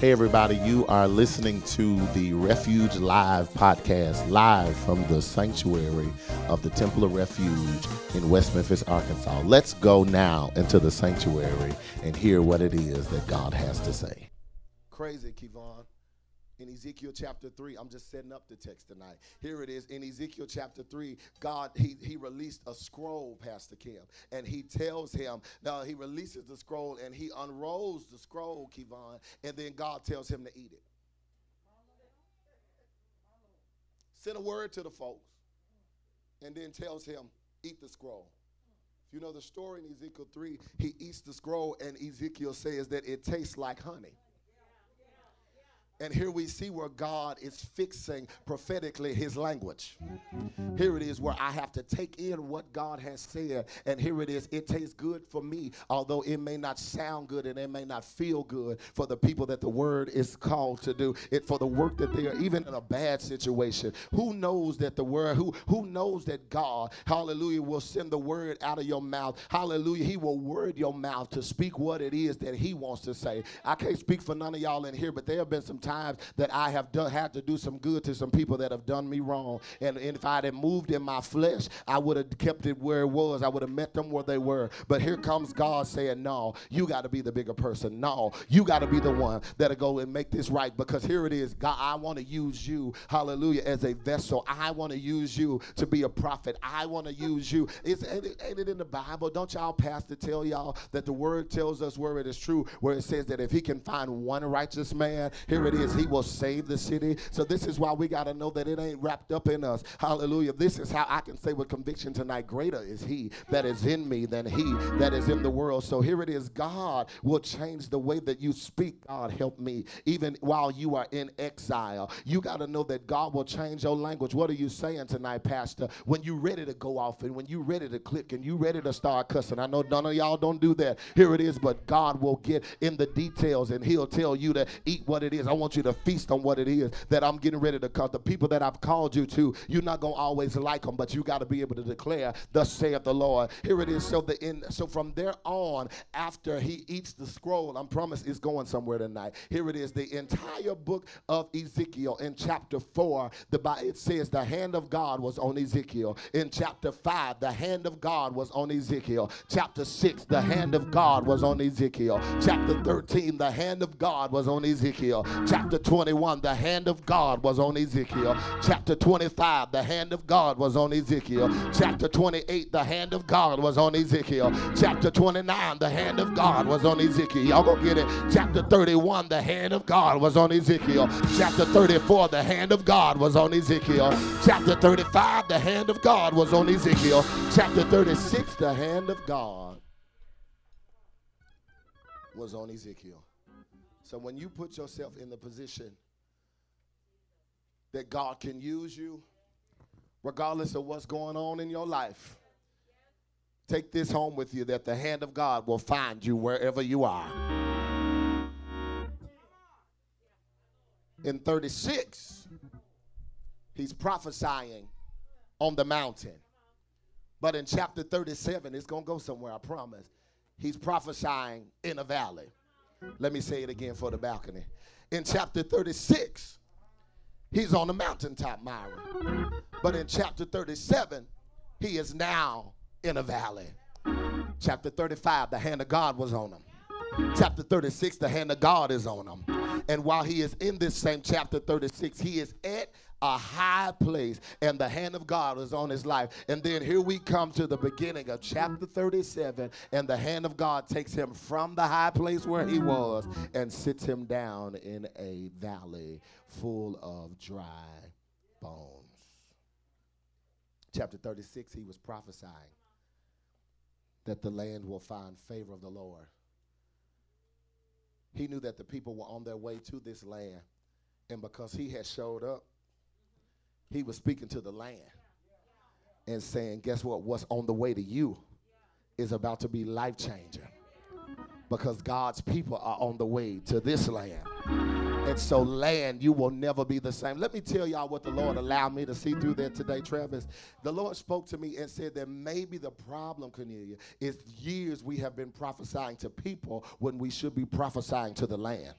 Hey, everybody, you are listening to the Refuge Live podcast, live from the sanctuary of the Temple of Refuge in West Memphis, Arkansas. Let's go now into the sanctuary and hear what it is that God has to say. Crazy, Kevon. In Ezekiel chapter 3, I'm just setting up the text tonight. Here it is. In Ezekiel chapter 3, God, he, he released a scroll, Pastor Kim. And he tells him, now he releases the scroll and he unrolls the scroll, Kevon, and then God tells him to eat it. Send a word to the folks and then tells him, eat the scroll. If you know the story in Ezekiel 3, he eats the scroll and Ezekiel says that it tastes like honey. And here we see where God is fixing prophetically his language. Here it is where I have to take in what God has said. And here it is, it tastes good for me, although it may not sound good and it may not feel good for the people that the word is called to do. It for the work that they are, even in a bad situation. Who knows that the word, who, who knows that God, hallelujah, will send the word out of your mouth. Hallelujah. He will word your mouth to speak what it is that he wants to say. I can't speak for none of y'all in here, but there have been some times that I have done, had to do some good to some people that have done me wrong. And, and if I had moved in my flesh, I would have kept it where it was. I would have met them where they were. But here comes God saying, No, you got to be the bigger person. No, you got to be the one that'll go and make this right. Because here it is, God, I want to use you, hallelujah, as a vessel. I want to use you to be a prophet. I want to use you. It's, ain't, it, ain't it in the Bible? Don't y'all pastor tell y'all that the word tells us where it is true, where it says that if he can find one righteous man, here it is, he will save the city. So this is why we got to know that it ain't wrapped up in us. Hallelujah. This is how I can say with conviction tonight, greater is he that is in me than he that is in the world. So here it is. God will change the way that you speak. God help me. Even while you are in exile, you got to know that God will change your language. What are you saying tonight, Pastor? When you ready to go off and when you ready to click and you ready to start cussing. I know none of y'all don't do that. Here it is, but God will get in the details and he'll tell you to eat what it is. I want you to feast on what it is that I'm getting ready to call. The people that I've called you to, you're not going to always like them, but you got to be able to declare, thus saith the Lord. Here it is. So the in, so from there on, after he eats the scroll, I'm promised it's going somewhere tonight. Here it is. The entire book of Ezekiel in chapter 4, the it says the hand of God was on Ezekiel. In chapter 5, the hand of God was on Ezekiel. Chapter 6, the hand of God was on Ezekiel. Chapter 13, the hand of God was on Ezekiel. Chapter 21, the hand of God was on Ezekiel. Chapter 25, the hand of God was on Ezekiel. Chapter 28, the hand of God was on Ezekiel. Chapter 29, the hand of God was on Ezekiel. Y'all gonna get it. Chapter 31, the hand of God was on Ezekiel. Chapter 34, the hand of God was on Ezekiel. Chapter 35, the hand of God was on Ezekiel. Chapter 36, the hand of God was on Ezekiel. So when you put yourself in the position that God can use you, regardless of what's going on in your life, take this home with you that the hand of God will find you wherever you are. In 36, he's prophesying on the mountain. But in chapter 37, it's going to go somewhere, I promise. He's prophesying in a valley. Let me say it again for the balcony. In chapter 36, he's on the mountaintop, Myron. But in chapter 37, he is now in a valley. Chapter 35, the hand of God was on him. Chapter 36, the hand of God is on him. And while he is in this same chapter 36, he is at a high place, and the hand of God is on his life. And then here we come to the beginning of chapter 37, and the hand of God takes him from the high place where he was and sits him down in a valley full of dry bones. Chapter 36, he was prophesying that the land will find favor of the Lord. He knew that the people were on their way to this land. And because he had showed up, he was speaking to the land and saying, Guess what? What's on the way to you is about to be life changing because God's people are on the way to this land. And so, land, you will never be the same. Let me tell y'all what the Lord allowed me to see through there today, Travis. The Lord spoke to me and said that maybe the problem, Cornelia, is years we have been prophesying to people when we should be prophesying to the land.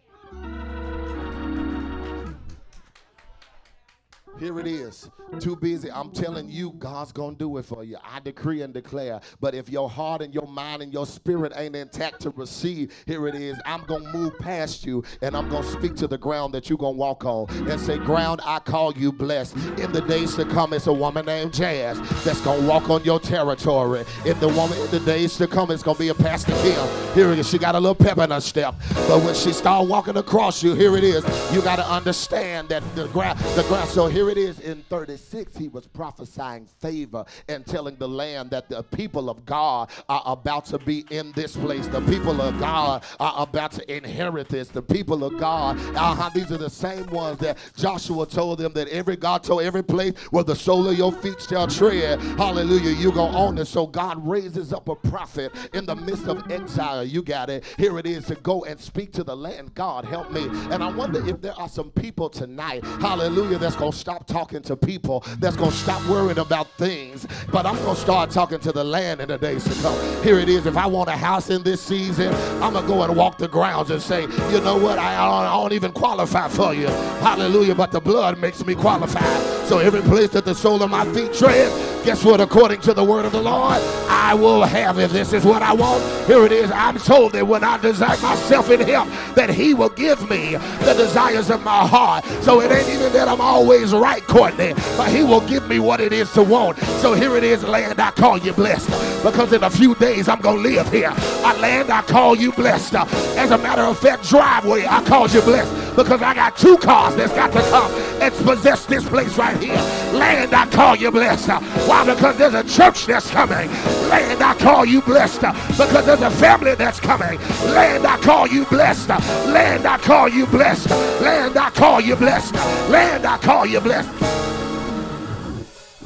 Here it is. Too busy. I'm telling you, God's going to do it for you. I decree and declare. But if your heart and your mind and your spirit ain't intact to receive, here it is. I'm going to move past you and I'm going to speak to the ground that you're going to walk on and say, Ground, I call you blessed. In the days to come, it's a woman named Jazz that's going to walk on your territory. In the woman, in the days to come, it's going to be a Pastor Kim. Here it is. She got a little pep in her step. But when she start walking across you, here it is. You got to understand that the ground, the ground. So here it is in 36, he was prophesying favor and telling the land that the people of God are about to be in this place. The people of God are about to inherit this. The people of God, uh-huh, these are the same ones that Joshua told them that every God told every place where the sole of your feet shall tread, hallelujah, you go on it. So God raises up a prophet in the midst of exile. You got it. Here it is to go and speak to the land. God help me. And I wonder if there are some people tonight, hallelujah, that's going to stop talking to people, that's going to stop worrying about things. But I'm going to start talking to the land in the days to come. Here it is. If I want a house in this season, I'm going to go and walk the grounds and say, you know what? I, I don't even qualify for you. Hallelujah. But the blood makes me qualified. So every place that the sole of my feet tread, guess what? According to the word of the Lord, I will have it. This is what I want. Here it is. I'm told that when I desire myself in Him, that He will give me the desires of my heart. So it ain't even that I'm always right, Courtney, but He will give me what it is to want. So here it is, land, I call you blessed. Because in a few days, I'm going to live here. A land, I call you blessed. As a matter of fact, driveway, I call you blessed. Because I got two cars that's got to come and possess this place right here. Land, I call you blessed. Why? Because there's a church that's coming. Land, I call you blessed. Because there's a family that's coming. Land, I call you blessed. Land, I call you blessed. Land, I call you blessed. Land, I call you blessed.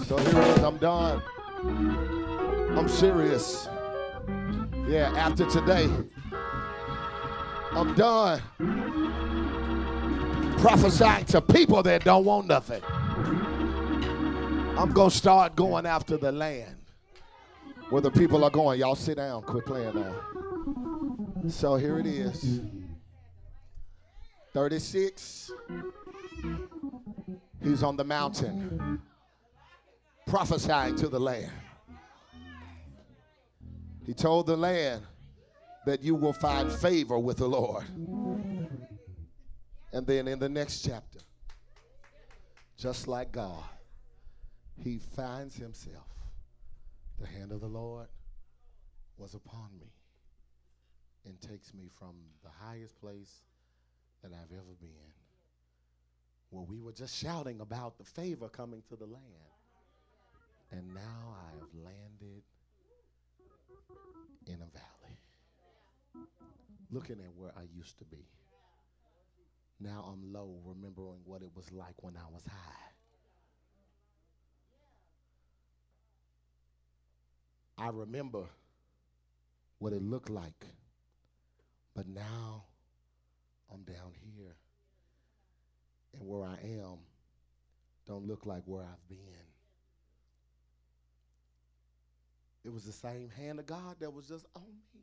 So here it is. I'm done. I'm serious. Yeah, after today, I'm done prophesying to people that don't want nothing. I'm going to start going after the land where the people are going. Y'all sit down. Quit playing now. So here it is 36. He's on the mountain prophesying to the land. He told the land that you will find favor with the Lord. And then in the next chapter, just like God, he finds himself. The hand of the Lord was upon me and takes me from the highest place that I've ever been, where we were just shouting about the favor coming to the land. And now I have landed in a valley, looking at where I used to be. Now I'm low, remembering what it was like when I was high. I remember what it looked like, but now I'm down here. And where I am don't look like where I've been. It was the same hand of God that was just on me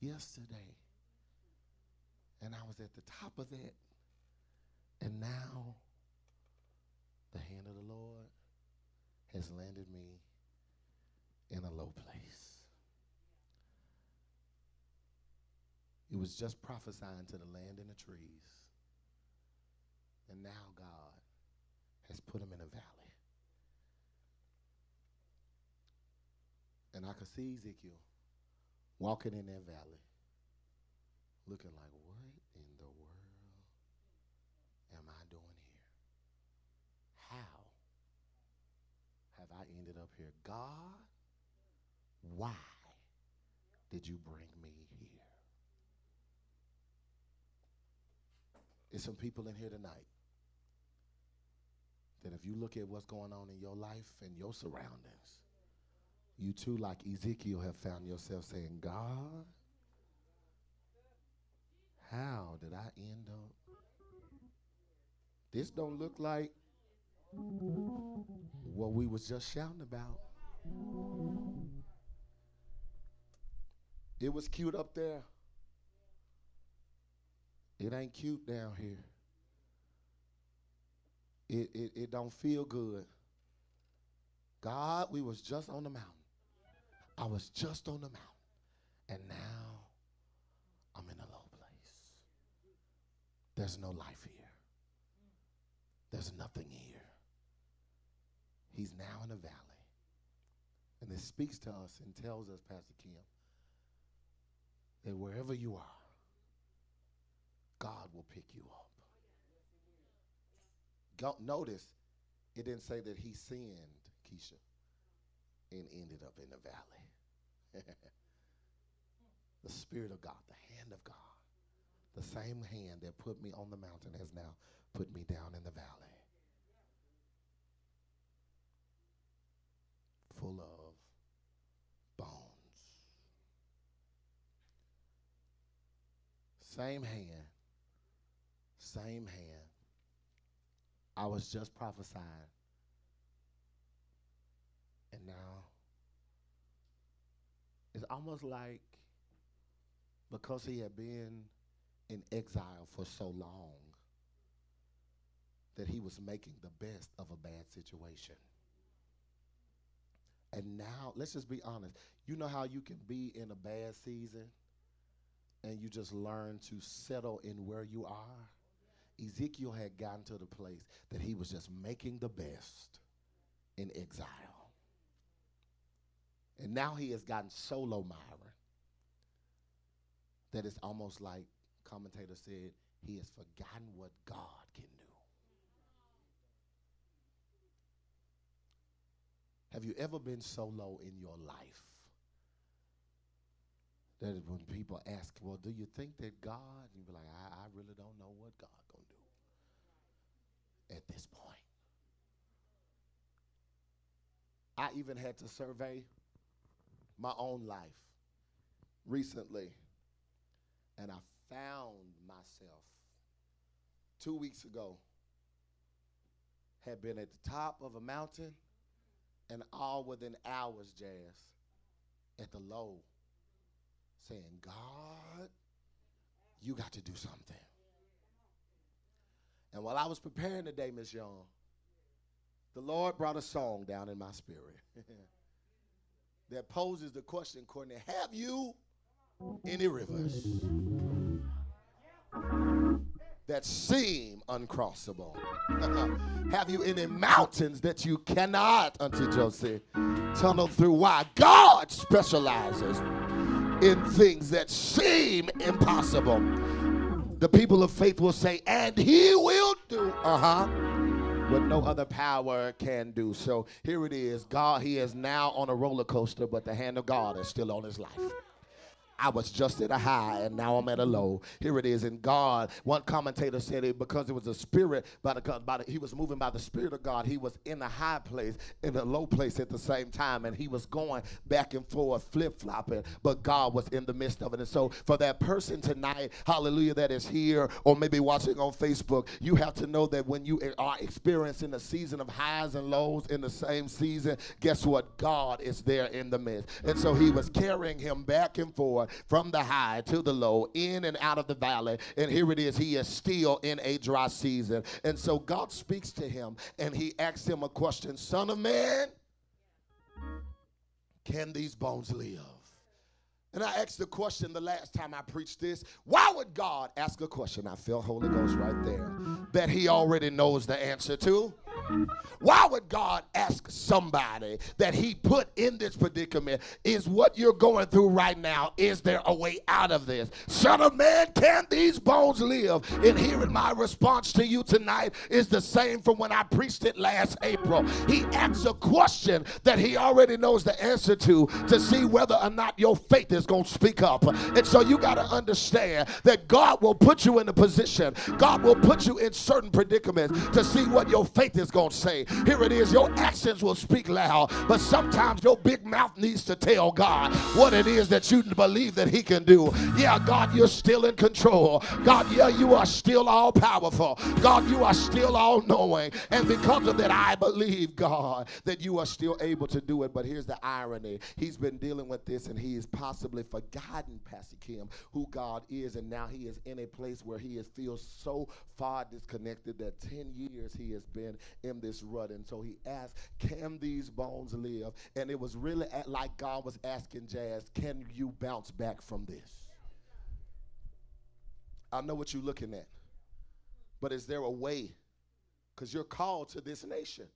yesterday. And I was at the top of that. And now the hand of the Lord has landed me in a low place. It was just prophesying to the land and the trees. And now God has put him in a valley. And I could see Ezekiel walking in that valley, looking like, what in the world am I doing here? How have I ended up here? God, why did you bring me here? There's some people in here tonight that if you look at what's going on in your life and your surroundings, you too, like Ezekiel, have found yourself saying, God, how did I end up? This don't look like what we was just shouting about. It was cute up there. It ain't cute down here. it, it, it don't feel good. God, we was just on the mountain. I was just on the mountain. And now I'm in a low place. There's no life here. There's nothing here. He's now in a valley. And it speaks to us and tells us, Pastor Kim, that wherever you are, God will pick you up. Go, notice it didn't say that he sinned, Keisha, and ended up in the valley. the Spirit of God, the hand of God, the same hand that put me on the mountain has now put me down in the valley. Full of bones. Same hand same hand, I was just prophesying. And now, it's almost like because he had been in exile for so long that he was making the best of a bad situation. And now, let's just be honest. You know how you can be in a bad season and you just learn to settle in where you are? Ezekiel had gotten to the place that he was just making the best in exile. And now he has gotten so low, Myron, that it's almost like commentator said, he has forgotten what God can do. Have you ever been so low in your life that when people ask, well, do you think that God, you be like, I, I really don't know what God gonna do at this point. I even had to survey my own life recently, and I found myself two weeks ago had been at the top of a mountain and all within hours, Jazz, at the low saying, God, you got to do something. And while I was preparing today, Miss Young, the Lord brought a song down in my spirit that poses the question, Courtney, have you any rivers that seem uncrossable? have you any mountains that you cannot, unto Joseph, tunnel through? Why? God specializes in things that seem impossible. The people of faith will say, and he will do, uh huh, what no other power can do. So here it is. God, he is now on a roller coaster, but the hand of God is still on his life. I was just at a high and now I'm at a low. Here it is in God. One commentator said it because it was a spirit, by the, by the, he was moving by the spirit of God. He was in the high place, in the low place at the same time, and he was going back and forth, flip flopping, but God was in the midst of it. And so, for that person tonight, hallelujah, that is here or maybe watching on Facebook, you have to know that when you are experiencing a season of highs and lows in the same season, guess what? God is there in the midst. And so, he was carrying him back and forth from the high to the low, in and out of the valley. And here it is, he is still in a dry season. And so God speaks to him and he asks him a question Son of man, can these bones live? And I asked the question the last time I preached this. Why would God ask a question? I feel Holy Ghost right there that he already knows the answer to. Why would God ask somebody that he put in this predicament? Is what you're going through right now, is there a way out of this? Son of man, can these bones live? And here in my response to you tonight is the same from when I preached it last April. He asks a question that he already knows the answer to to see whether or not your faith is going to speak up. And so you got to understand that God will put you in a position, God will put you in certain predicaments to see what your faith is going going to say. Here it is. Your actions will speak loud, but sometimes your big mouth needs to tell God what it is that you believe that He can do. Yeah, God, you're still in control. God, yeah, you are still all powerful. God, you are still all knowing. And because of that, I believe, God, that you are still able to do it. But here's the irony He's been dealing with this and He has possibly forgotten, Pastor Kim, who God is. And now He is in a place where He is, feels so far disconnected that 10 years He has been in this rut. And so He asked, Can these bones live? And it was really like God was asking Jazz, Can you bounce back from this? I know what you're looking at. But is there a way? Because you're called to this nation.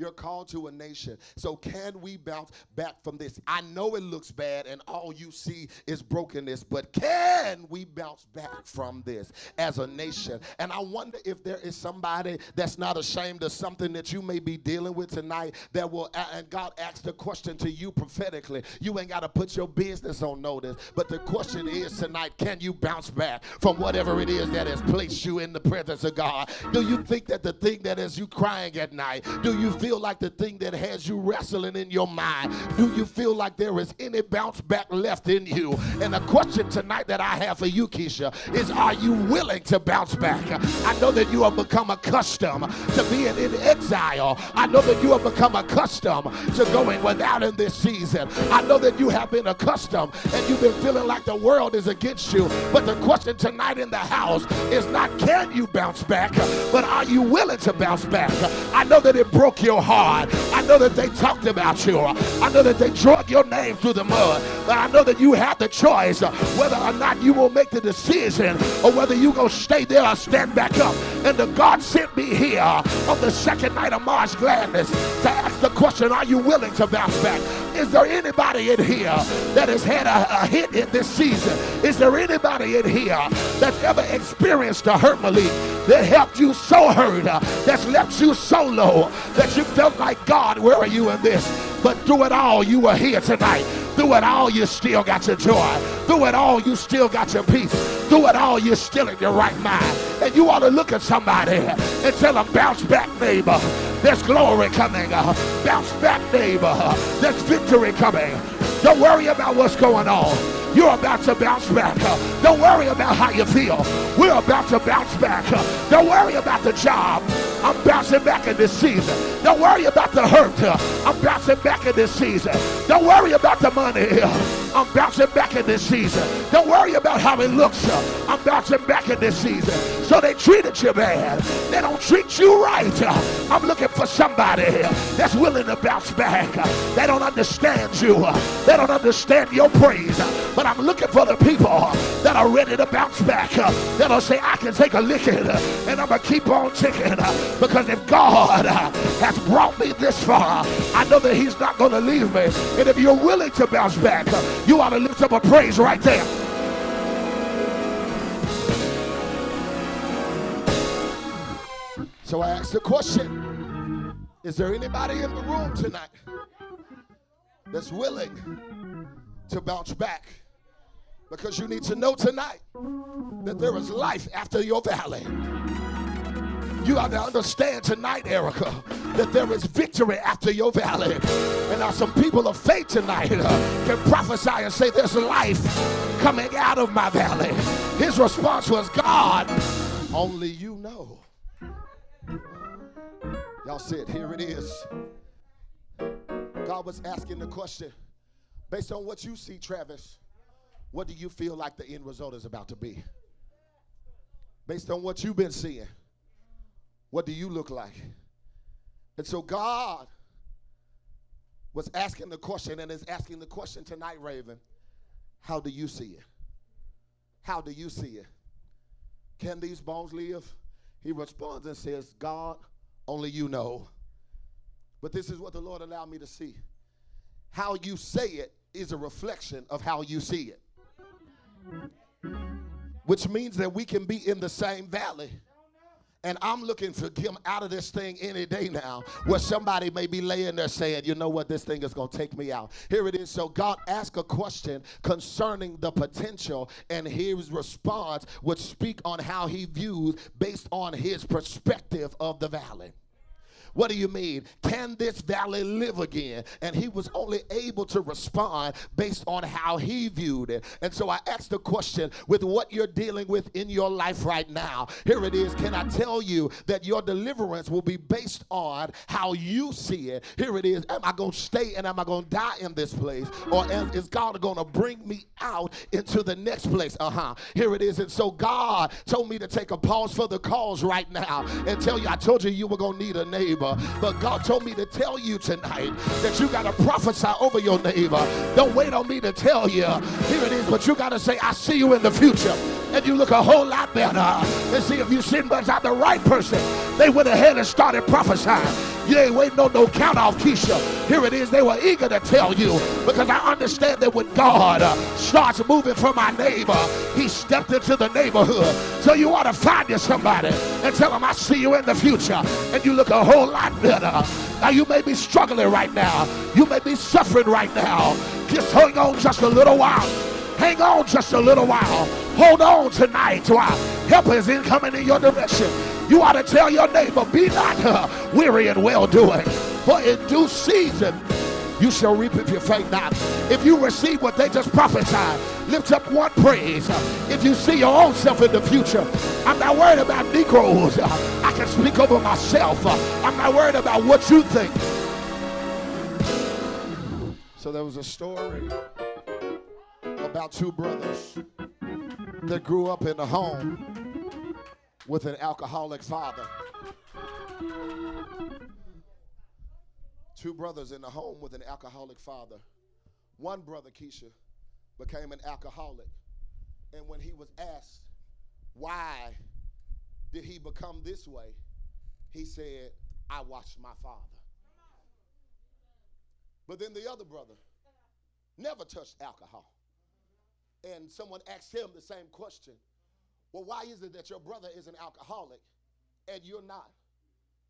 You're called to a nation. So, can we bounce back from this? I know it looks bad and all you see is brokenness, but can we bounce back from this as a nation? And I wonder if there is somebody that's not ashamed of something that you may be dealing with tonight that will, and God asked the question to you prophetically. You ain't got to put your business on notice, but the question is tonight can you bounce back from whatever it is that has placed you in the presence of God? Do you think that the thing that is you crying at night, do you feel feel like the thing that has you wrestling in your mind? Do you feel like there is any bounce back left in you? And the question tonight that I have for you, Keisha, is are you willing to bounce back? I know that you have become accustomed to being in exile. I know that you have become accustomed to going without in this season. I know that you have been accustomed and you've been feeling like the world is against you. But the question tonight in the house is not can you bounce back, but are you willing to bounce back? I know that it broke your hard. I know that they talked about you. I know that they drug your name through the mud. But I know that you have the choice whether or not you will make the decision or whether you go stay there or stand back up. And the God sent me here on the second night of March Gladness to ask the question, are you willing to bounce back? Is there anybody in here that has had a, a hit in this season? Is there anybody in here that's ever experienced a hurt Malik that helped you so hurt, uh, that's left you so low that you felt like, God, where are you in this? But through it all, you were here tonight. Through it all, you still got your joy. Through it all, you still got your peace. Through it all, you're still in your right mind. And you ought to look at somebody and tell them, bounce back, neighbor. There's glory coming. Uh, bounce back, neighbor. There's victory coming. Don't worry about what's going on. You're about to bounce back. Don't worry about how you feel. We're about to bounce back. Don't worry about the job. I'm bouncing back in this season. Don't worry about the hurt. I'm bouncing back in this season. Don't worry about the money. I'm bouncing back in this season. Don't worry about how it looks. I'm bouncing back in this season. So they treated you bad. They don't treat you right. I'm looking for somebody that's willing to bounce back. They don't understand you. They don't understand your praise. But I'm looking for the people uh, that are ready to bounce back. Uh, That'll say, I can take a licking uh, and I'm going to keep on ticking. Because if God has brought me this far, I know that He's not going to leave me. And if you're willing to bounce back, you ought to lift up a praise right there. So I asked the question Is there anybody in the room tonight that's willing to bounce back? Because you need to know tonight that there is life after your valley. You got to understand tonight, Erica, that there is victory after your valley. And now some people of faith tonight uh, can prophesy and say, There's life coming out of my valley. His response was, God, only you know. Y'all said, Here it is. God was asking the question based on what you see, Travis, what do you feel like the end result is about to be? Based on what you've been seeing, what do you look like? And so God was asking the question and is asking the question tonight, Raven how do you see it? How do you see it? Can these bones live? He responds and says, God, only you know. But this is what the Lord allowed me to see. How you say it is a reflection of how you see it. Which means that we can be in the same valley. And I'm looking for him out of this thing any day now, where somebody may be laying there saying, you know what, this thing is going to take me out. Here it is. So God asked a question concerning the potential, and his response would speak on how he views based on his perspective of the valley. What do you mean? Can this valley live again? And he was only able to respond based on how he viewed it. And so I asked the question with what you're dealing with in your life right now. Here it is. Can I tell you that your deliverance will be based on how you see it? Here it is. Am I going to stay and am I going to die in this place? Or is God going to bring me out into the next place? Uh huh. Here it is. And so God told me to take a pause for the cause right now and tell you, I told you you were going to need a neighbor. But God told me to tell you tonight that you got to prophesy over your neighbor. Don't wait on me to tell you. Here it is. But you got to say, I see you in the future. And you look a whole lot better. And see if you send beside the right person. They went ahead and started prophesying. You ain't waiting on no count off, Keisha. Here it is. They were eager to tell you because I understand that when God uh, starts moving for my neighbor, he stepped into the neighborhood. So you ought to find you somebody and tell them, I see you in the future. And you look a whole lot better. Now you may be struggling right now. You may be suffering right now. Just hang on just a little while. Hang on just a little while. Hold on tonight while help is incoming in your direction. You ought to tell your neighbor, be not uh, weary in well doing, for in due season you shall reap if you faint not. If you receive what they just prophesied, lift up one praise. If you see your own self in the future, I'm not worried about Negroes. I can speak over myself. I'm not worried about what you think. So there was a story about two brothers that grew up in a home with an alcoholic father. Two brothers in the home with an alcoholic father. One brother, Keisha, became an alcoholic. And when he was asked, why did he become this way? He said, I watched my father. But then the other brother never touched alcohol. And someone asked him the same question well, why is it that your brother is an alcoholic and you're not?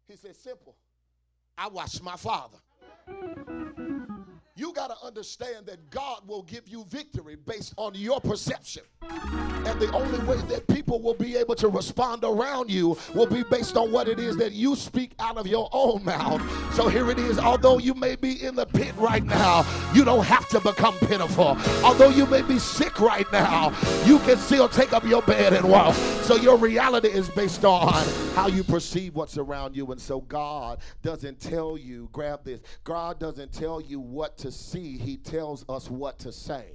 He said, Simple. I watched my father. You got to understand that God will give you victory based on your perception. And the only way that people will be able to respond around you will be based on what it is that you speak out of your own mouth. So here it is. Although you may be in the pit right now, you don't have to become pitiful. Although you may be sick right now, you can still take up your bed and walk. So your reality is based on how you perceive what's around you. And so God doesn't tell you, grab this, God doesn't tell you what to see, He tells us what to say.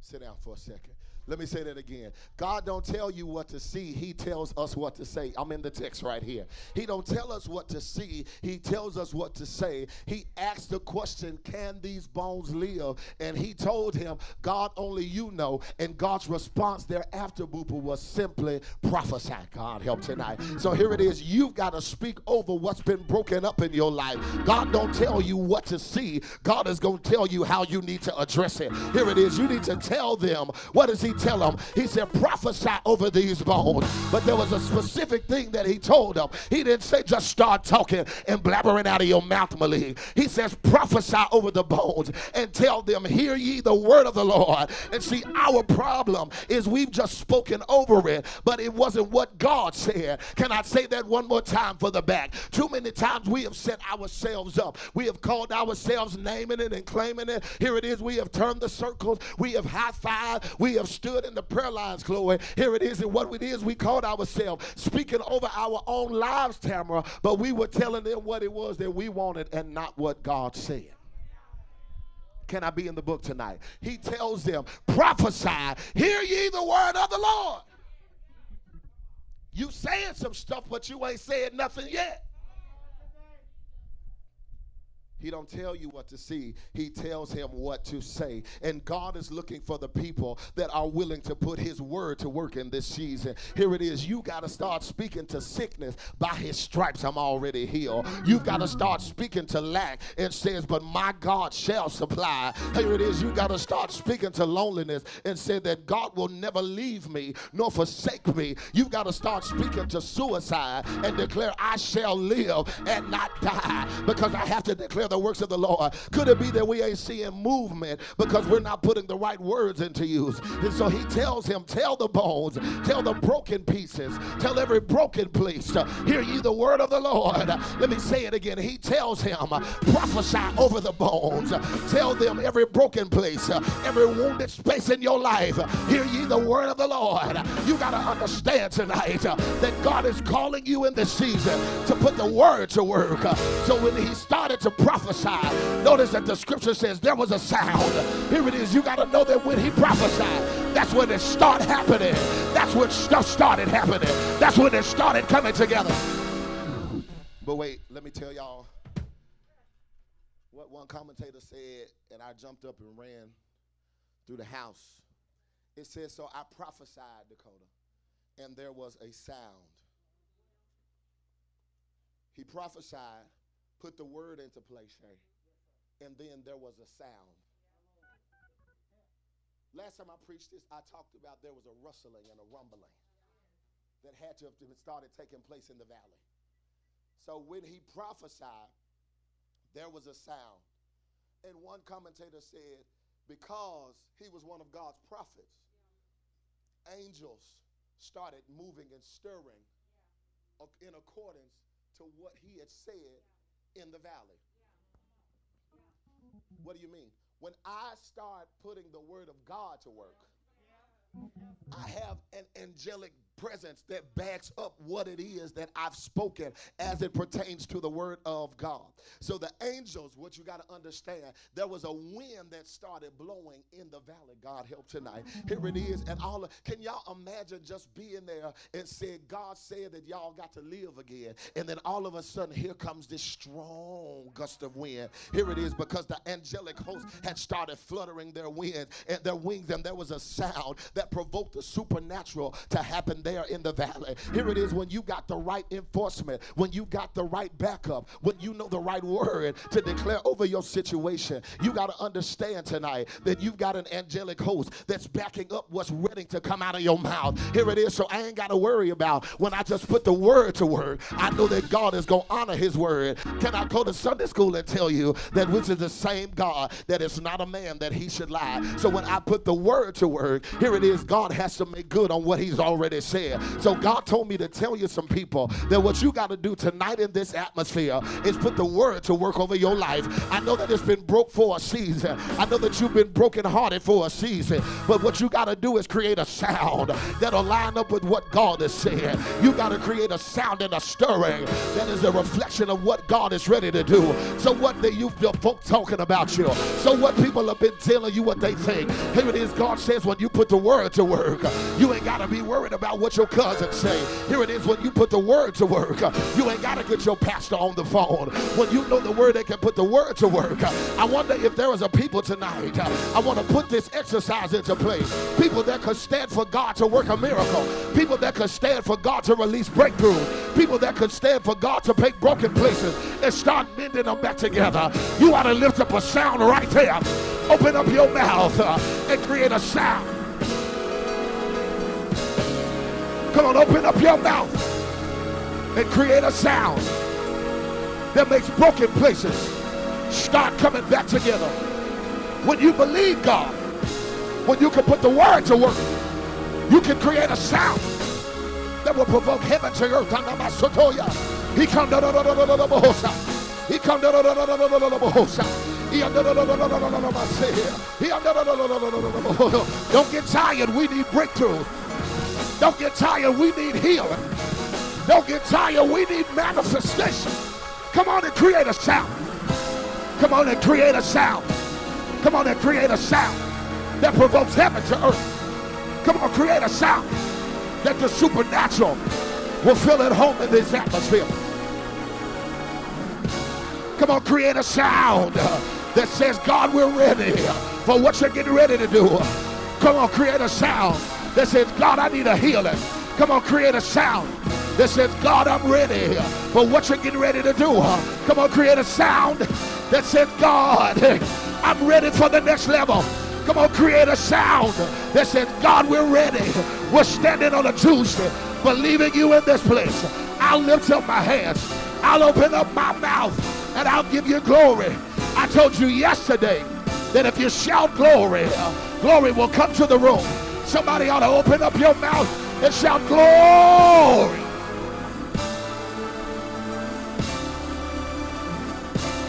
Sit down for a second. Let me say that again. God don't tell you what to see. He tells us what to say. I'm in the text right here. He don't tell us what to see. He tells us what to say. He asked the question, can these bones live? And he told him, God, only you know. And God's response thereafter, Booper, was simply prophesy. God help tonight. So here it is. You've got to speak over what's been broken up in your life. God don't tell you what to see. God is going to tell you how you need to address it. Here it is. You need to tell them what is he tell them? He said, prophesy over these bones. But there was a specific thing that he told them. He didn't say just start talking and blabbering out of your mouth, Malik. He says, prophesy over the bones and tell them, hear ye the word of the Lord. And see, our problem is we've just spoken over it, but it wasn't what God said. Can I say that one more time for the back? Too many times we have set ourselves up. We have called ourselves naming it and claiming it. Here it is. We have turned the circles. We have high five. We have stood in the prayer lines, Chloe. Here it is, and what it is, we called ourselves speaking over our own lives, Tamara, but we were telling them what it was that we wanted and not what God said. Can I be in the book tonight? He tells them, prophesy, hear ye the word of the Lord. You saying some stuff, but you ain't saying nothing yet. He don't tell you what to see. He tells him what to say. And God is looking for the people that are willing to put his word to work in this season. Here it is. You got to start speaking to sickness. By his stripes I'm already healed. You've got to start speaking to lack. It says, but my God shall supply. Here it is. You got to start speaking to loneliness and say that God will never leave me nor forsake me. You've got to start speaking to suicide and declare I shall live and not die because I have to declare declare the works of the Lord. Could it be that we ain't seeing movement because we're not putting the right words into use? And so he tells him, Tell the bones, tell the broken pieces, tell every broken place, hear ye the word of the Lord. Let me say it again. He tells him, Prophesy over the bones, tell them every broken place, every wounded space in your life, hear ye the word of the Lord. You got to understand tonight that God is calling you in this season to put the word to work. So when he started to prophesy, notice that the scripture says there was a sound. Here it is. You got to know that when he prophesied, that's when it started happening. That's when stuff started happening. That's when it started coming together. But wait, let me tell y'all what one commentator said, and I jumped up and ran through the house. It says, So I prophesied, Dakota, and there was a sound. He prophesied, put the word into place, Shay, and then there was a sound. Last time I preached this, I talked about there was a rustling and a rumbling that had to have started taking place in the valley. So when he prophesied, there was a sound. And one commentator said, because he was one of God's prophets, angels started moving and stirring uh, in accordance to what he had said in the valley. What do you mean? When I start putting the word of God to work, I have an angelic presence that backs up what it is that I've spoken as it pertains to the word of God. So the angels, what you got to understand, there was a wind that started blowing in the valley. God help tonight. Here it is, and all of, can y'all imagine just being there and saying, God said that y'all got to live again, and then all of a sudden here comes this strong gust of wind. Here it is because the angelic host had started fluttering their wings and their wings, and there was a sound that provoked the supernatural to happen there in the valley. Here it is when you got the right enforcement, when you got the right backup, when you know the right word to declare over your situation. You got to understand tonight that you've got an angelic host that's backing up what's ready to come out of your mouth. Here it is. So I ain't got to worry about when I just put the word to work. I know that God is going to honor his word. Can I go to Sunday school and tell you that which is the same God that is not a man that he should lie? So when I put the word to work, here it is. God has to make good on what he's already said. So God told me to tell you some people that what you got to do tonight in this atmosphere is put the word to work over your life. I know that it's been broke for a season. I know that you've been brokenhearted for a season. But what you got to do is create a sound that'll line up with what God is saying. You got to create a sound and a stirring that is a reflection of what God is ready to do. So what the you the folk talking about you? So what people have been telling you what they think? Here it is. God says when you put the word to work, you ain't got to be worried about what your cousin say. Here it is when you put the word to work. You ain't got to get your pastor on the phone. When you know the word, they can put the word to work. I wonder if there is a people tonight. I want to put this exercise into place. People that could stand for God to work a miracle. People that could stand for God to release breakthrough. People that could stand for God to make broken places and start mending them back together. You ought to lift up a sound right there. Open up your mouth uh, and create a sound. Come on, open up your mouth and create a sound that makes broken places start coming back together. When you believe God, when you can put the word to work, you can create a sound that will provoke heaven to earth. He come he come Don't get tired. We need breakthrough. Don't get tired. We need healing. Don't get tired. We need manifestation. Come on and create a sound. Come on and create a sound. Come on and create a sound that provokes heaven to earth. Come on, create a sound that the supernatural will feel at home in this atmosphere. Come on, create a sound that says, God, we're ready for what you're getting ready to do. Come on, create a sound that says, God, I need a healing. Come on, create a sound that says, God, I'm ready for what you're getting ready to do. Come on, create a sound that says, God, I'm ready for the next level. Come on, create a sound that says, God, we're ready. We're standing on a Tuesday, believing you in this place. I'll lift up my hands. I'll open up my mouth and I'll give you glory. I told you yesterday that if you shout glory, glory will come to the room. Somebody ought to open up your mouth and shout glory.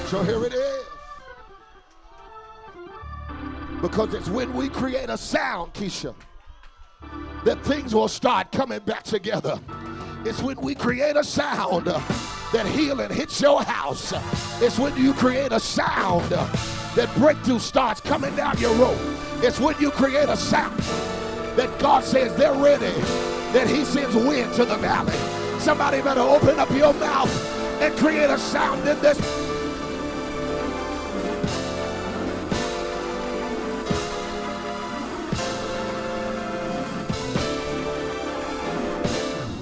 So here it is. Because it's when we create a sound, Keisha, that things will start coming back together. It's when we create a sound that healing hits your house. It's when you create a sound that breakthrough starts coming down your road. It's when you create a sound that God says they're ready, that He sends wind to the valley. Somebody better open up your mouth and create a sound in this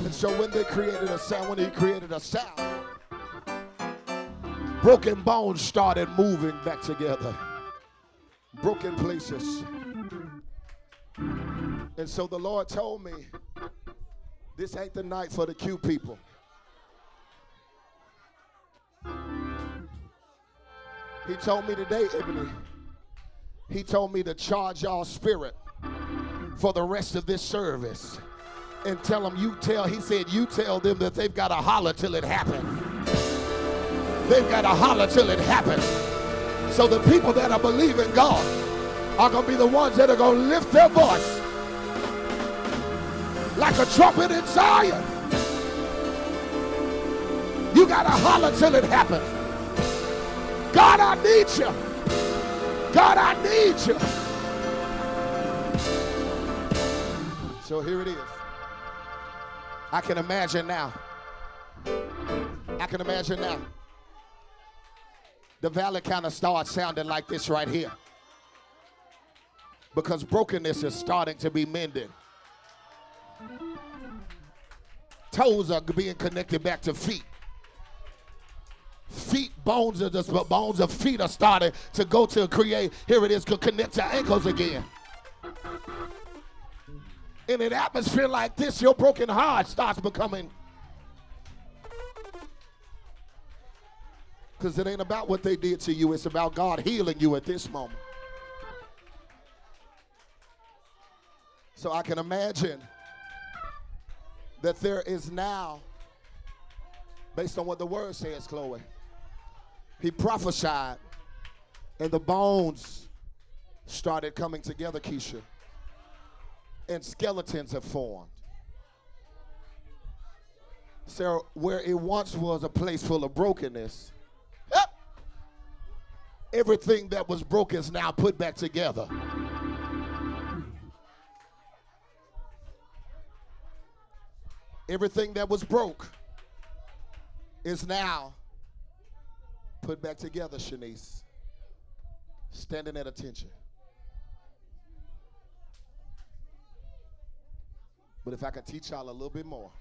And So when they created a sound, when he created a sound, broken bones started moving back together. Broken places. And so the Lord told me, this ain't the night for the cute people. He told me today, Ebony, he told me to charge y'all spirit for the rest of this service and tell them you tell, he said, you tell them that they've got to holler till it happens. They've got to holler till it happens. So the people that are believing God are going to be the ones that are going to lift their voice like a trumpet in Zion. You got to holler till it happens. God, I need you. God, I need you. So here it is. I can imagine now. I can imagine now. The valley kind of starts sounding like this right here. Because brokenness is starting to be mended. Toes are being connected back to feet. Feet, bones of the bones of feet are starting to go to create. Here it is, connect to ankles again in an atmosphere like this, your broken heart starts becoming. Because it ain't about what they did to you, it's about God healing you at this moment. So I can imagine that there is now, based on what the word says, Chloe, he prophesied and the bones started coming together, Keisha and skeletons have formed. So, where it once was a place full of brokenness, everything that was broken is now put back together. Everything that was broke is now put back together, Shanice. Standing at attention. But if I could teach y'all a little bit more,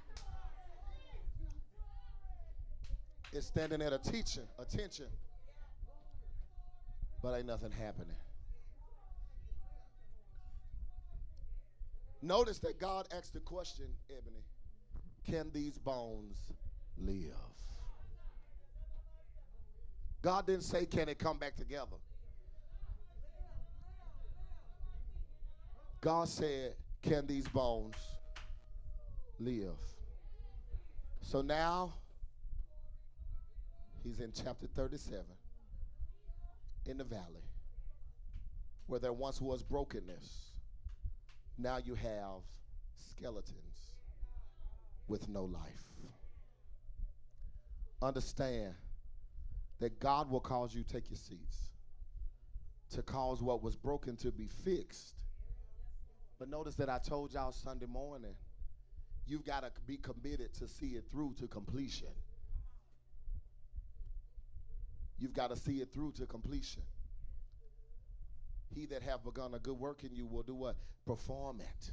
it's standing at a attention, attention, but ain't nothing happening. Notice that God asked the question, Ebony, can these bones live? God didn't say, can it come back together? God said, can these bones live. So now he's in chapter 37 in the valley where there once was brokenness. Now you have skeletons with no life. Understand that God will cause you take your seats to cause what was broken to be fixed. But notice that I told y'all Sunday morning you've got to be committed to see it through to completion. You've got to see it through to completion. He that have begun a good work in you will do what? Perform it.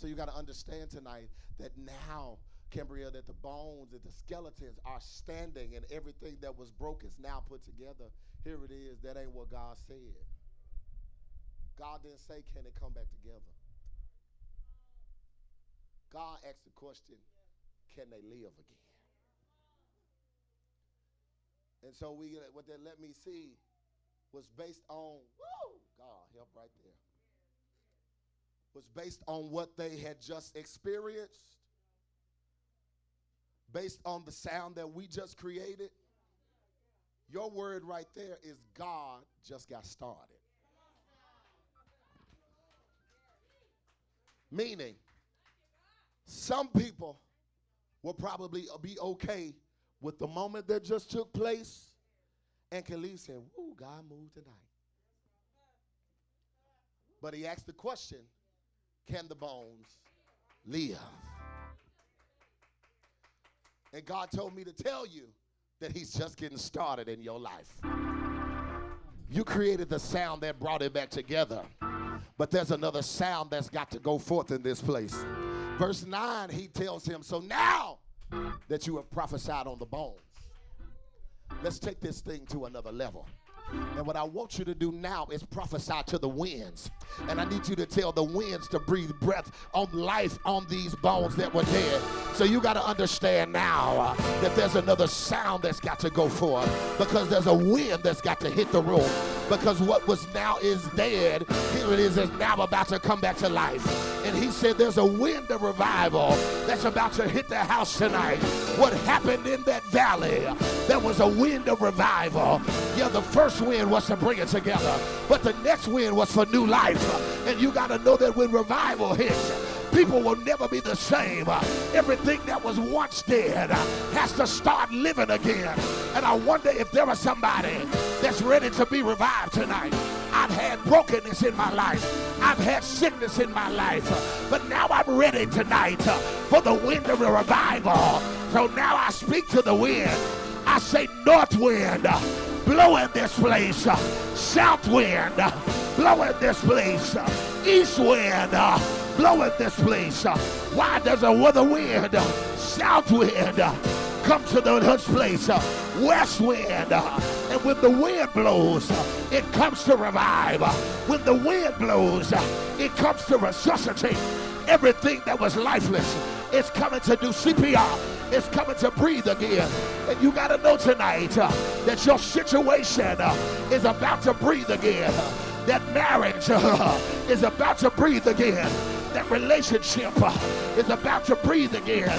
So you got to understand tonight that now, Cambria, that the bones and the skeletons are standing and everything that was broken is now put together. Here it is. That ain't what God said. God didn't say, can it come back together? God asked the question, can they live again? And so we what they let me see was based on woo, God help right there. Was based on what they had just experienced, based on the sound that we just created. Your word right there is God just got started. Meaning, some people will probably be okay with the moment that just took place and can leave saying, Woo, God moved tonight. But he asked the question Can the bones live? And God told me to tell you that he's just getting started in your life. You created the sound that brought it back together. But there's another sound that's got to go forth in this place. Verse 9, he tells him, So now that you have prophesied on the bones, let's take this thing to another level. And what I want you to do now is prophesy to the winds. And I need you to tell the winds to breathe breath on life on these bones that were dead. So you got to understand now uh, that there's another sound that's got to go forth because there's a wind that's got to hit the room. Because what was now is dead, here it is, is now about to come back to life. And he said there's a wind of revival that's about to hit the house tonight. What happened in that valley, there was a wind of revival. Yeah, the first wind was to bring it together, but the next wind was for new life. And you got to know that when revival hits, people will never be the same. Everything that was once dead has to start living again. And I wonder if there was somebody that's ready to be revived tonight. I've had brokenness in my life. I've had sickness in my life. But now I'm ready tonight for the wind of revival. So now I speak to the wind. I say, North wind, blow in this place. Uh, south wind, uh, blow in this place. Uh, east wind, blow in this place. Why does a weather wind, south wind, come to the Hutch place? West wind, and when the wind blows, it comes to revive. When the wind blows, it comes to resuscitate everything that was lifeless. It's coming to do CPR is coming to breathe again. And you got to know tonight uh, that your situation uh, is about to breathe again. That marriage uh, is about to breathe again. That relationship uh, is about to breathe again.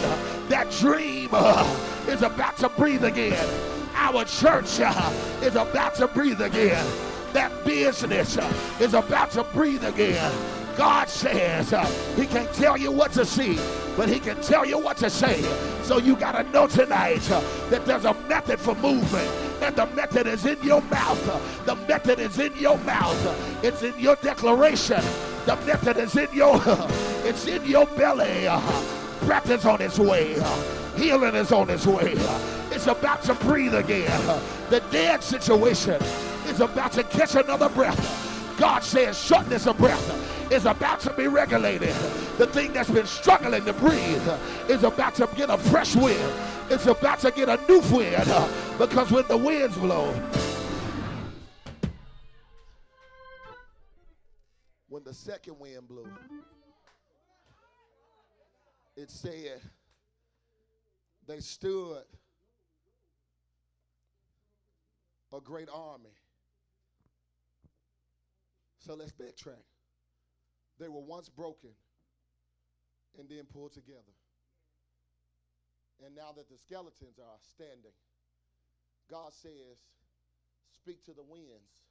That dream uh, is about to breathe again. Our church uh, is about to breathe again. That business is about to breathe again. God says uh, He can't tell you what to see, but He can tell you what to say. So you got to know tonight uh, that there's a method for movement. And the method is in your mouth. Uh, the method is in your mouth. Uh, it's in your declaration. The method is in your it's in your belly. Uh, breath is on its way. Healing is on its way. It's about to breathe again. The dead situation is about to catch another breath. God says shortness of breath is about to be regulated. The thing that's been struggling to breathe is about to get a fresh wind. It's about to get a new wind because when the winds blow, when the second wind blew, it said they stood a great army so let's backtrack. They were once broken and then pulled together. And now that the skeletons are standing, God says, Speak to the winds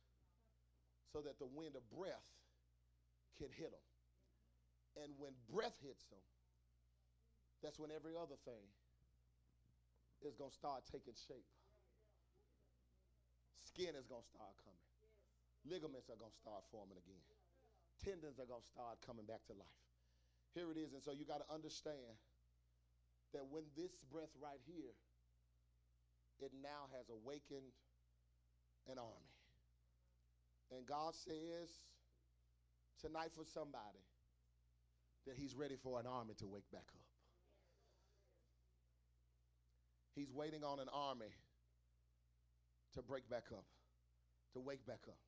so that the wind of breath can hit them. And when breath hits them, that's when every other thing is going to start taking shape. Skin is going to start coming. Ligaments are going to start forming again. Tendons are going to start coming back to life. Here it is. And so you got to understand that when this breath right here, it now has awakened an army. And God says tonight for somebody that He's ready for an army to wake back up. He's waiting on an army to break back up, to wake back up.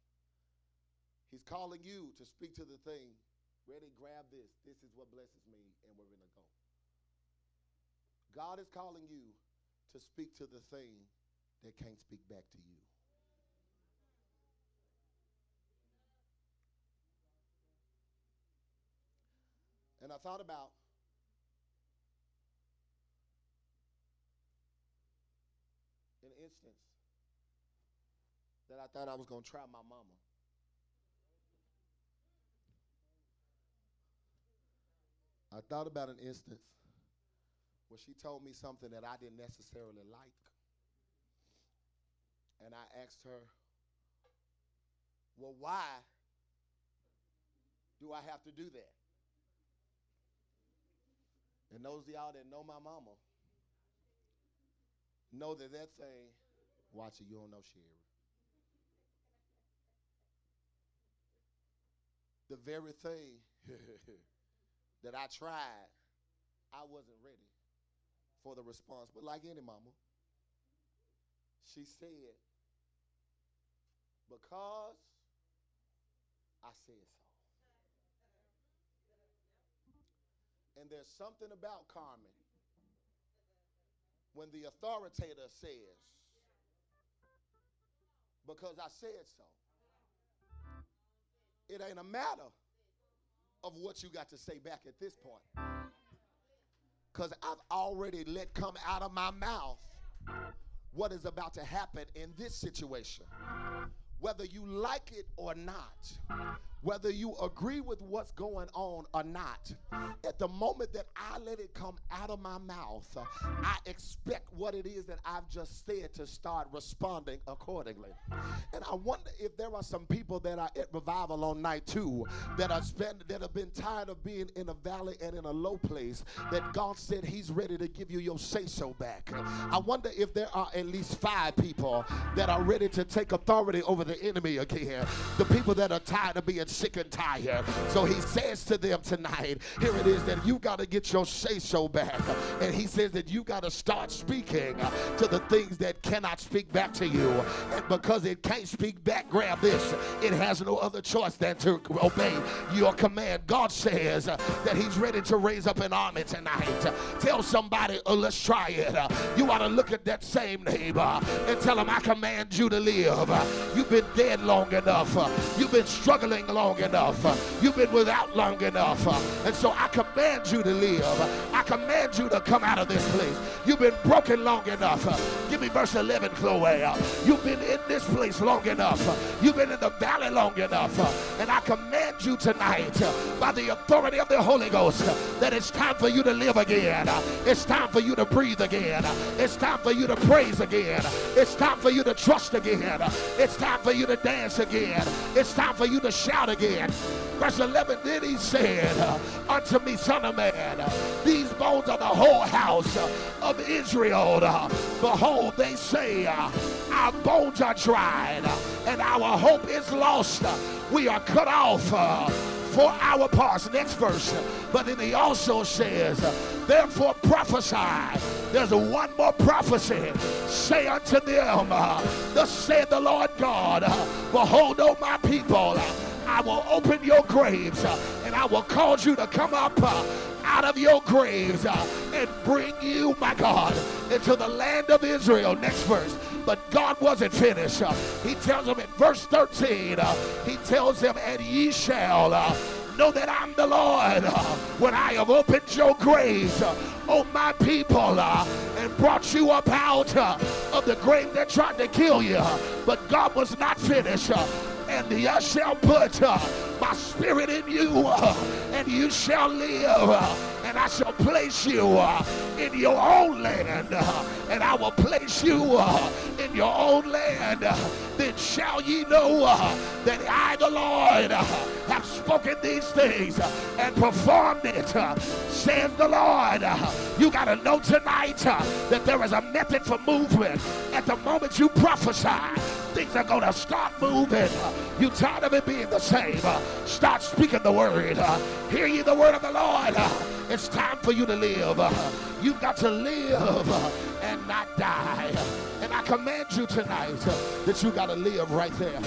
He's calling you to speak to the thing. Ready, grab this. This is what blesses me, and we're going to go. God is calling you to speak to the thing that can't speak back to you. And I thought about an instance that I thought I was going to try my mama. Thought about an instance where she told me something that I didn't necessarily like. And I asked her, Well, why do I have to do that? And those of y'all that know my mama know that that thing, watch it, you don't know Sherry. The very thing that I tried, I wasn't ready for the response. But like any mama, she said, because I said so. And there's something about Carmen when the authoritator says, because I said so. It ain't a matter of what you got to say back at this point. Because I've already let come out of my mouth what is about to happen in this situation. Whether you like it or not, whether you agree with what's going on or not, at the moment that I let it come out of my mouth, I expect what it is that I've just said to start responding accordingly. And I wonder if there are some people that are at revival on night two that are spend that have been tired of being in a valley and in a low place that God said He's ready to give you your say so back. I wonder if there are at least five people that are ready to take authority over the enemy again. The people that are tired of being sick and tired. So he says to them tonight, here it is that you got to get your say so back. And he says that you got to start speaking to the things that cannot speak back to you. And because it can't speak back, grab this. It has no other choice than to obey your command. God says that he's ready to raise up an army tonight. Tell somebody, oh, let's try it. You ought to look at that same neighbor and tell him, I command you to live. You've been dead long enough. You've been struggling long long enough. You've been without long enough. And so I command you to live. I command you to come out of this place. You've been broken long enough. Give me verse 11, Chloe. You've been in this place long enough. You've been in the valley long enough. And I command you tonight, by the authority of the Holy Ghost, that it's time for you to live again. It's time for you to breathe again. It's time for you to praise again. It's time for you to trust again. It's time for you to dance again. It's time for you to shout again. Verse 11, then he said uh, unto me, Son of man, these bones are the whole house of Israel. Behold, they say, uh, Our bones are dried, and our hope is lost. We are cut off uh, for our parts. Next verse. But then he also says, Therefore prophesy. There's one more prophecy. Say unto them, Thus said the Lord God, Behold, O my people, I will open your graves uh, and I will cause you to come up uh, out of your graves uh, and bring you, my God, into the land of Israel. Next verse. But God wasn't finished. He tells them in verse 13, He tells them, And ye shall know that I'm the Lord when I have opened your graves, oh my people, and brought you up out of the grave that tried to kill you. But God was not finished and I shall put uh, my spirit in you, uh, and you shall live, uh, and I shall place you uh, in your own land, uh, and I will place you uh, in your own land. then shall ye know that I, the Lord, have spoken these things and performed it, says the Lord. you got to know tonight that there is a method for movement. At the moment you prophesy, things are going to start moving. You tired of it being the same? Start speaking the word. Hear ye the word of the Lord. It's time for you to live. You've got to live and not die. And I command you tonight that you got to live right there.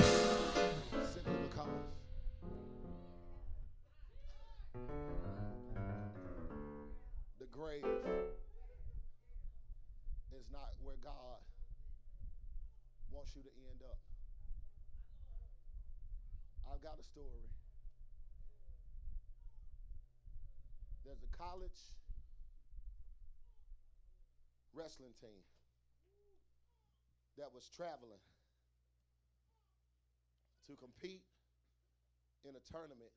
College wrestling team that was traveling to compete in a tournament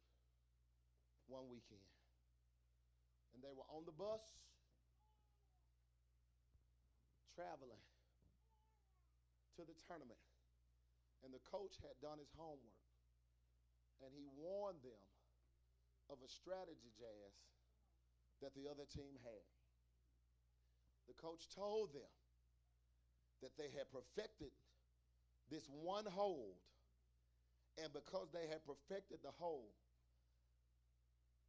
one weekend. And they were on the bus traveling to the tournament. And the coach had done his homework. And he warned them of a strategy, Jazz, that the other team had. The coach told them that they had perfected this one hold. And because they had perfected the hold,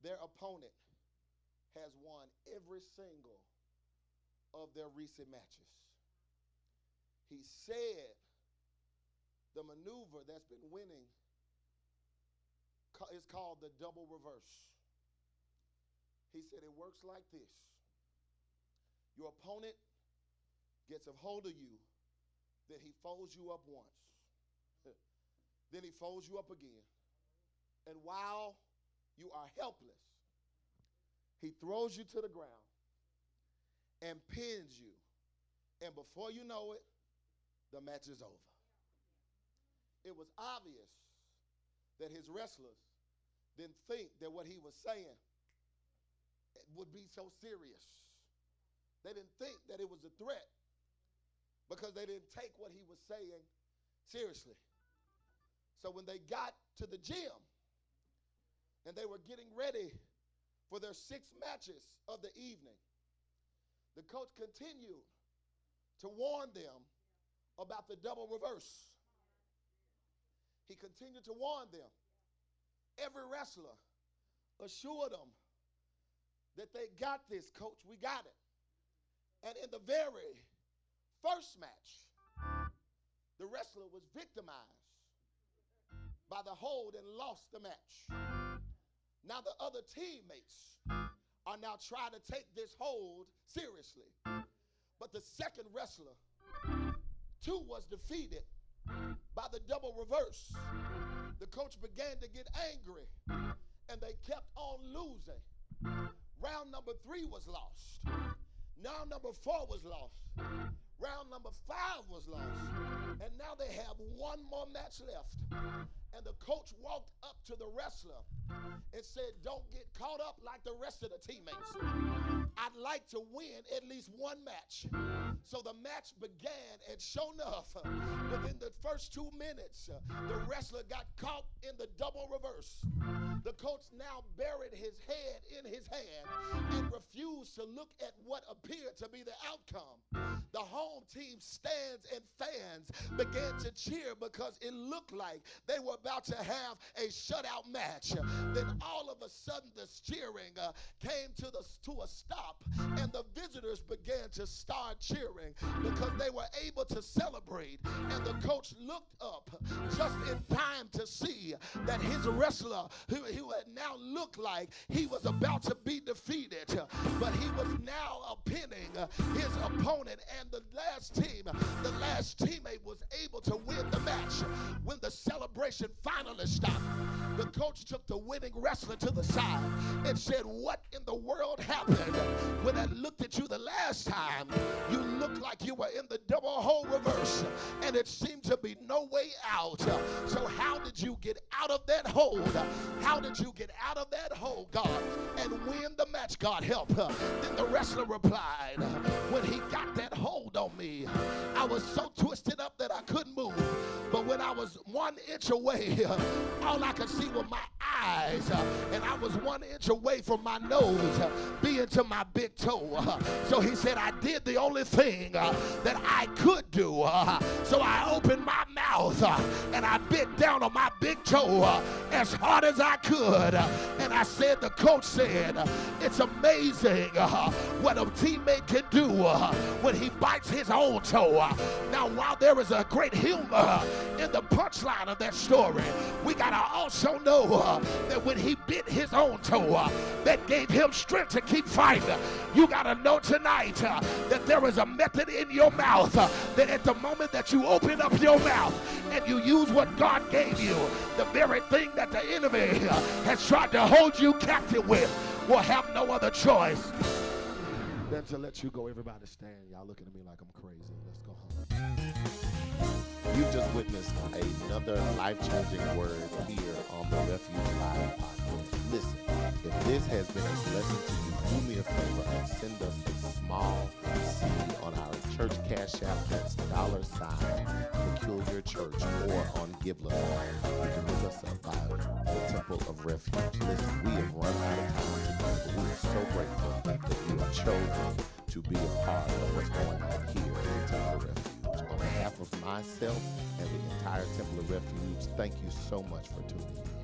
their opponent has won every single of their recent matches. He said the maneuver that's been winning is called the double reverse. He said it works like this your opponent gets a hold of you, then he folds you up once, then he folds you up again. And while you are helpless, he throws you to the ground and pins you. And before you know it, the match is over. It was obvious that his wrestlers didn't think that what he was saying would be so serious. They didn't think that it was a threat because they didn't take what he was saying seriously. So when they got to the gym and they were getting ready for their six matches of the evening, the coach continued to warn them about the double reverse. He continued to warn them. Every wrestler assured them that they got this, coach, we got it. And in the very first match, the wrestler was victimized by the hold and lost the match. Now the other teammates are now trying to take this hold seriously. But the second wrestler, too, was defeated by the double reverse. The coach began to get angry and they kept on losing. Round number three was lost. Now number four was lost. Round number five was lost. And now they have one more match left. And the coach walked up to the wrestler and said, Don't get caught up like the rest of the teammates. I'd like to win at least one match. So the match began, and sure enough, within the first two minutes, the wrestler got caught in the double reverse. The coach now buried his head in his hand and refused to look at what appeared to be the outcome. The home team stands and fans began to cheer because it looked like they were about to have a shutout match. Then all of a sudden, the cheering uh, came to the to a stop, and the visitors began to start cheering because they were able to celebrate. And the coach looked up just in time to see that his wrestler, who, who had now looked like he was about to be defeated, but he was now pinning his opponent. And the last team, the last teammate, was able to win the match. When the celebration finally stopped, the coach took the winning wrestler to the side and said, What in the world happened when I looked at you the last time? You looked like you were in the double hold reverse, and it seemed to be no way out. So, how did you get out of that hold? How did you get out of that hole, God, and win the match? God help. Her. Then the wrestler replied, When he got that hold on me, I was so twisted up that I couldn't move. But when I was one inch away, all I could see were my eyes, and I was one inch away from my nose being to my big toe. So he said, I did the only thing uh, that I could do. So I opened my mouth uh, and I bit down on my big toe uh, as hard as I could. And I said, The coach said, It's amazing what a teammate can do uh, when he bites his own toe. Now, while there is a great humor in the punchline of that story, we got to also know uh, that when he bit his own toe, uh, that gave him strength to keep fighting. You got to know tonight uh, that there is a method in your mouth that at the moment that you open up your mouth and you use what God gave you, the very thing that the enemy has tried to hold you captive with will have no other choice than to let you go. Everybody stand. Y'all looking at me like I'm crazy. Let's go home. You've just witnessed another life-changing word here on the Refuge Live podcast. Listen, if this has been a blessing to you, do me a favor and send us a small seed on our church cash app. That's dollar sign Peculiar Church or on Givelify. You can look us up by the Temple of Refuge. Listen, we have run out of time today, but we are so grateful that you have chosen to be a part of what's going on here in the Temple Refuge. On behalf of myself and the entire Temple of Refuge, thank you so much for tuning in.